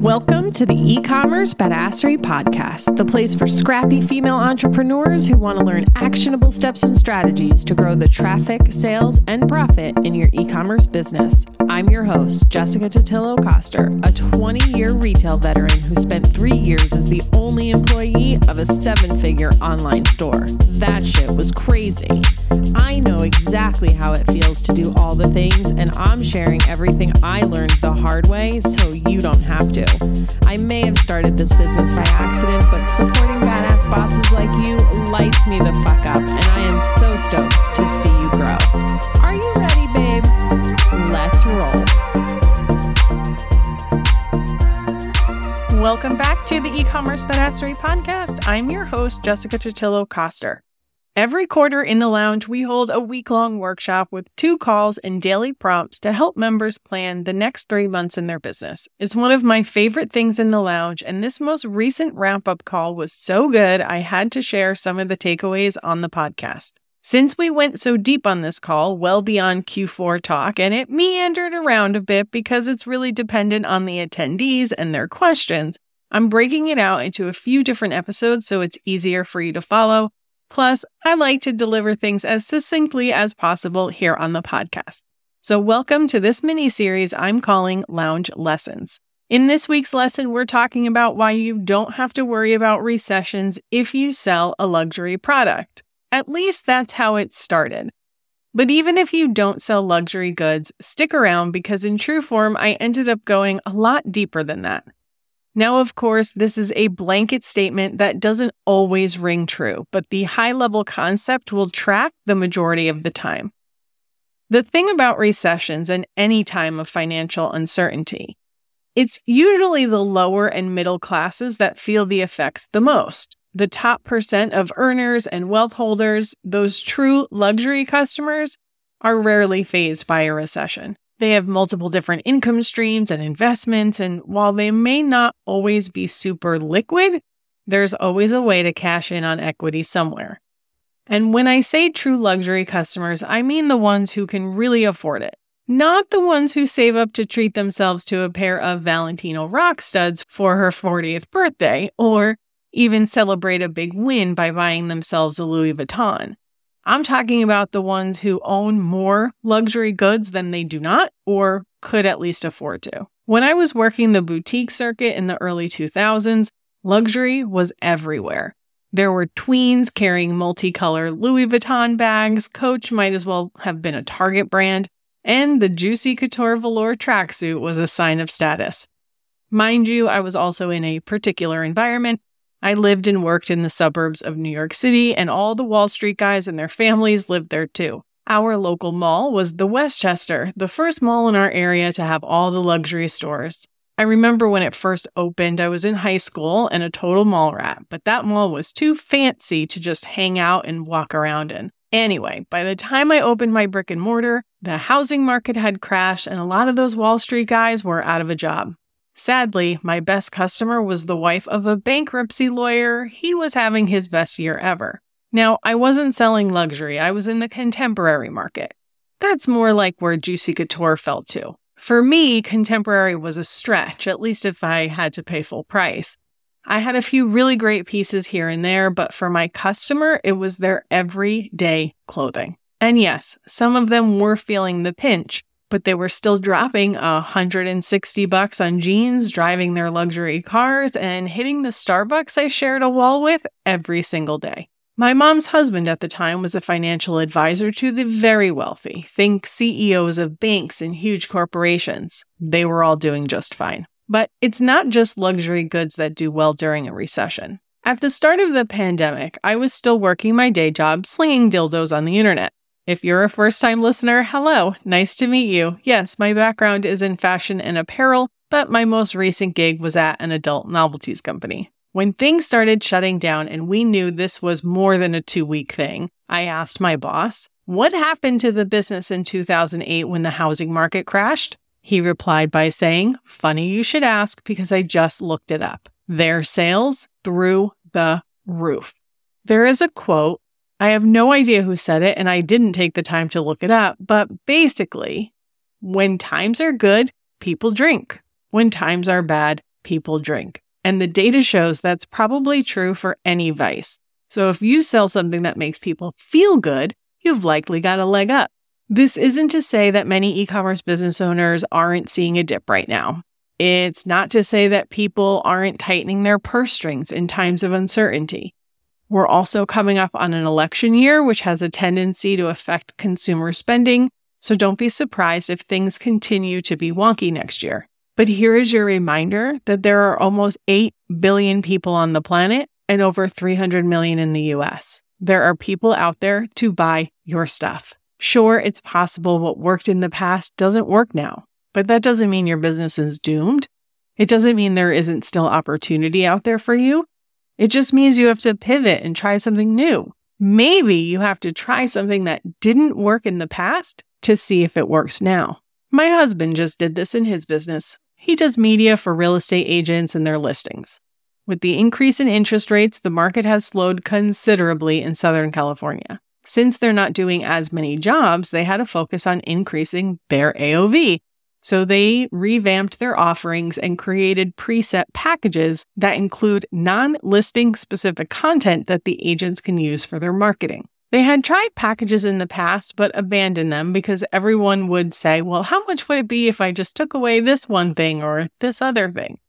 Welcome to the e commerce badassery podcast, the place for scrappy female entrepreneurs who want to learn actionable steps and strategies to grow the traffic, sales, and profit in your e commerce business. I'm your host, Jessica Totillo Coster, a 20 year retail veteran who spent three years as the only employee of a seven figure online store. That shit was crazy. I know exactly how it feels to do all the things, and I'm sharing everything I learned the hard way so you don't have to. I may have started this business by accident, but supporting badass bosses like you lights me the fuck e-commerce badassery podcast. I'm your host, Jessica Totillo Coster. Every quarter in the lounge, we hold a week long workshop with two calls and daily prompts to help members plan the next three months in their business. It's one of my favorite things in the lounge, and this most recent wrap up call was so good, I had to share some of the takeaways on the podcast. Since we went so deep on this call, well beyond Q4 talk, and it meandered around a bit because it's really dependent on the attendees and their questions, I'm breaking it out into a few different episodes so it's easier for you to follow. Plus, I like to deliver things as succinctly as possible here on the podcast. So, welcome to this mini series I'm calling Lounge Lessons. In this week's lesson, we're talking about why you don't have to worry about recessions if you sell a luxury product. At least that's how it started. But even if you don't sell luxury goods, stick around because in true form, I ended up going a lot deeper than that. Now, of course, this is a blanket statement that doesn't always ring true, but the high level concept will track the majority of the time. The thing about recessions and any time of financial uncertainty, it's usually the lower and middle classes that feel the effects the most. The top percent of earners and wealth holders, those true luxury customers, are rarely phased by a recession. They have multiple different income streams and investments, and while they may not always be super liquid, there's always a way to cash in on equity somewhere. And when I say true luxury customers, I mean the ones who can really afford it, not the ones who save up to treat themselves to a pair of Valentino Rockstuds for her 40th birthday, or even celebrate a big win by buying themselves a Louis Vuitton. I'm talking about the ones who own more luxury goods than they do not or could at least afford to. When I was working the boutique circuit in the early 2000s, luxury was everywhere. There were tweens carrying multicolored Louis Vuitton bags, Coach might as well have been a Target brand, and the juicy couture velour tracksuit was a sign of status. Mind you, I was also in a particular environment I lived and worked in the suburbs of New York City, and all the Wall Street guys and their families lived there too. Our local mall was the Westchester, the first mall in our area to have all the luxury stores. I remember when it first opened, I was in high school and a total mall rat, but that mall was too fancy to just hang out and walk around in. Anyway, by the time I opened my brick and mortar, the housing market had crashed and a lot of those Wall Street guys were out of a job. Sadly, my best customer was the wife of a bankruptcy lawyer. He was having his best year ever. Now, I wasn't selling luxury, I was in the contemporary market. That's more like where Juicy Couture fell to. For me, contemporary was a stretch, at least if I had to pay full price. I had a few really great pieces here and there, but for my customer, it was their everyday clothing. And yes, some of them were feeling the pinch, but they were still dropping 160 bucks on jeans, driving their luxury cars, and hitting the Starbucks I shared a wall with every single day. My mom's husband at the time was a financial advisor to the very wealthy. Think CEOs of banks and huge corporations. They were all doing just fine. But it's not just luxury goods that do well during a recession. At the start of the pandemic, I was still working my day job slinging dildos on the internet. If you're a first time listener, hello, nice to meet you. Yes, my background is in fashion and apparel, but my most recent gig was at an adult novelties company. When things started shutting down and we knew this was more than a two week thing, I asked my boss, What happened to the business in 2008 when the housing market crashed? He replied by saying, Funny you should ask because I just looked it up. Their sales through the roof. There is a quote I have no idea who said it, and I didn't take the time to look it up, but basically, When times are good, people drink. When times are bad, people drink. And the data shows that's probably true for any vice. So if you sell something that makes people feel good, you've likely got a leg up. This isn't to say that many e commerce business owners aren't seeing a dip right now. It's not to say that people aren't tightening their purse strings in times of uncertainty. We're also coming up on an election year, which has a tendency to affect consumer spending. So don't be surprised if things continue to be wonky next year. But here is your reminder that there are almost 8 billion people on the planet and over 300 million in the US. There are people out there to buy your stuff. Sure, it's possible what worked in the past doesn't work now, but that doesn't mean your business is doomed. It doesn't mean there isn't still opportunity out there for you. It just means you have to pivot and try something new. Maybe you have to try something that didn't work in the past to see if it works now. My husband just did this in his business. He does media for real estate agents and their listings. With the increase in interest rates, the market has slowed considerably in Southern California. Since they're not doing as many jobs, they had to focus on increasing their AOV. So they revamped their offerings and created preset packages that include non listing specific content that the agents can use for their marketing. They had tried packages in the past, but abandoned them because everyone would say, well, how much would it be if I just took away this one thing or this other thing?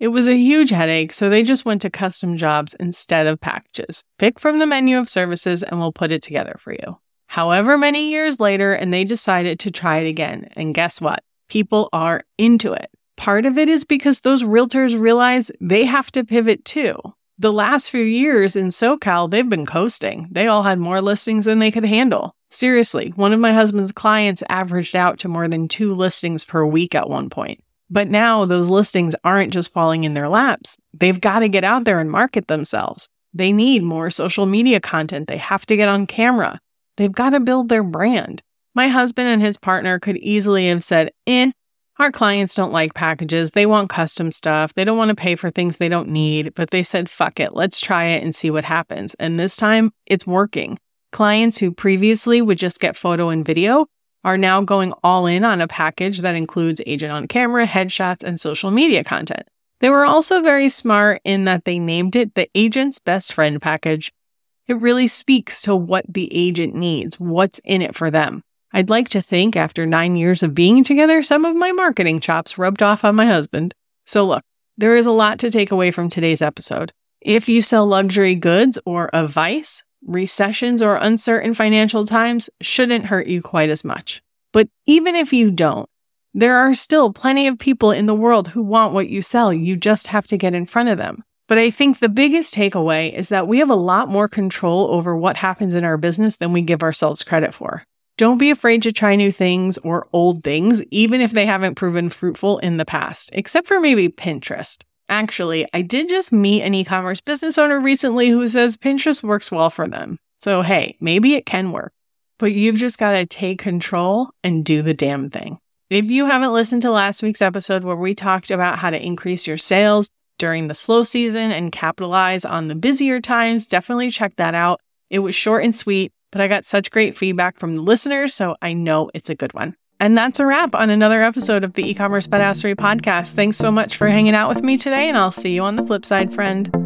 It was a huge headache, so they just went to custom jobs instead of packages. Pick from the menu of services and we'll put it together for you. However, many years later, and they decided to try it again. And guess what? People are into it. Part of it is because those realtors realize they have to pivot too. The last few years in SoCal, they've been coasting. They all had more listings than they could handle. Seriously, one of my husband's clients averaged out to more than two listings per week at one point. But now those listings aren't just falling in their laps. They've got to get out there and market themselves. They need more social media content. They have to get on camera. They've got to build their brand. My husband and his partner could easily have said, In, our clients don't like packages. They want custom stuff. They don't want to pay for things they don't need. But they said, fuck it, let's try it and see what happens. And this time it's working. Clients who previously would just get photo and video are now going all in on a package that includes agent on camera, headshots, and social media content. They were also very smart in that they named it the agent's best friend package. It really speaks to what the agent needs, what's in it for them. I'd like to think after nine years of being together, some of my marketing chops rubbed off on my husband. So, look, there is a lot to take away from today's episode. If you sell luxury goods or a vice, recessions or uncertain financial times shouldn't hurt you quite as much. But even if you don't, there are still plenty of people in the world who want what you sell. You just have to get in front of them. But I think the biggest takeaway is that we have a lot more control over what happens in our business than we give ourselves credit for. Don't be afraid to try new things or old things, even if they haven't proven fruitful in the past, except for maybe Pinterest. Actually, I did just meet an e commerce business owner recently who says Pinterest works well for them. So, hey, maybe it can work, but you've just got to take control and do the damn thing. If you haven't listened to last week's episode where we talked about how to increase your sales during the slow season and capitalize on the busier times, definitely check that out. It was short and sweet, but I got such great feedback from the listeners, so I know it's a good one. And that's a wrap on another episode of the e-commerce badassery podcast. Thanks so much for hanging out with me today, and I'll see you on the flip side, friend.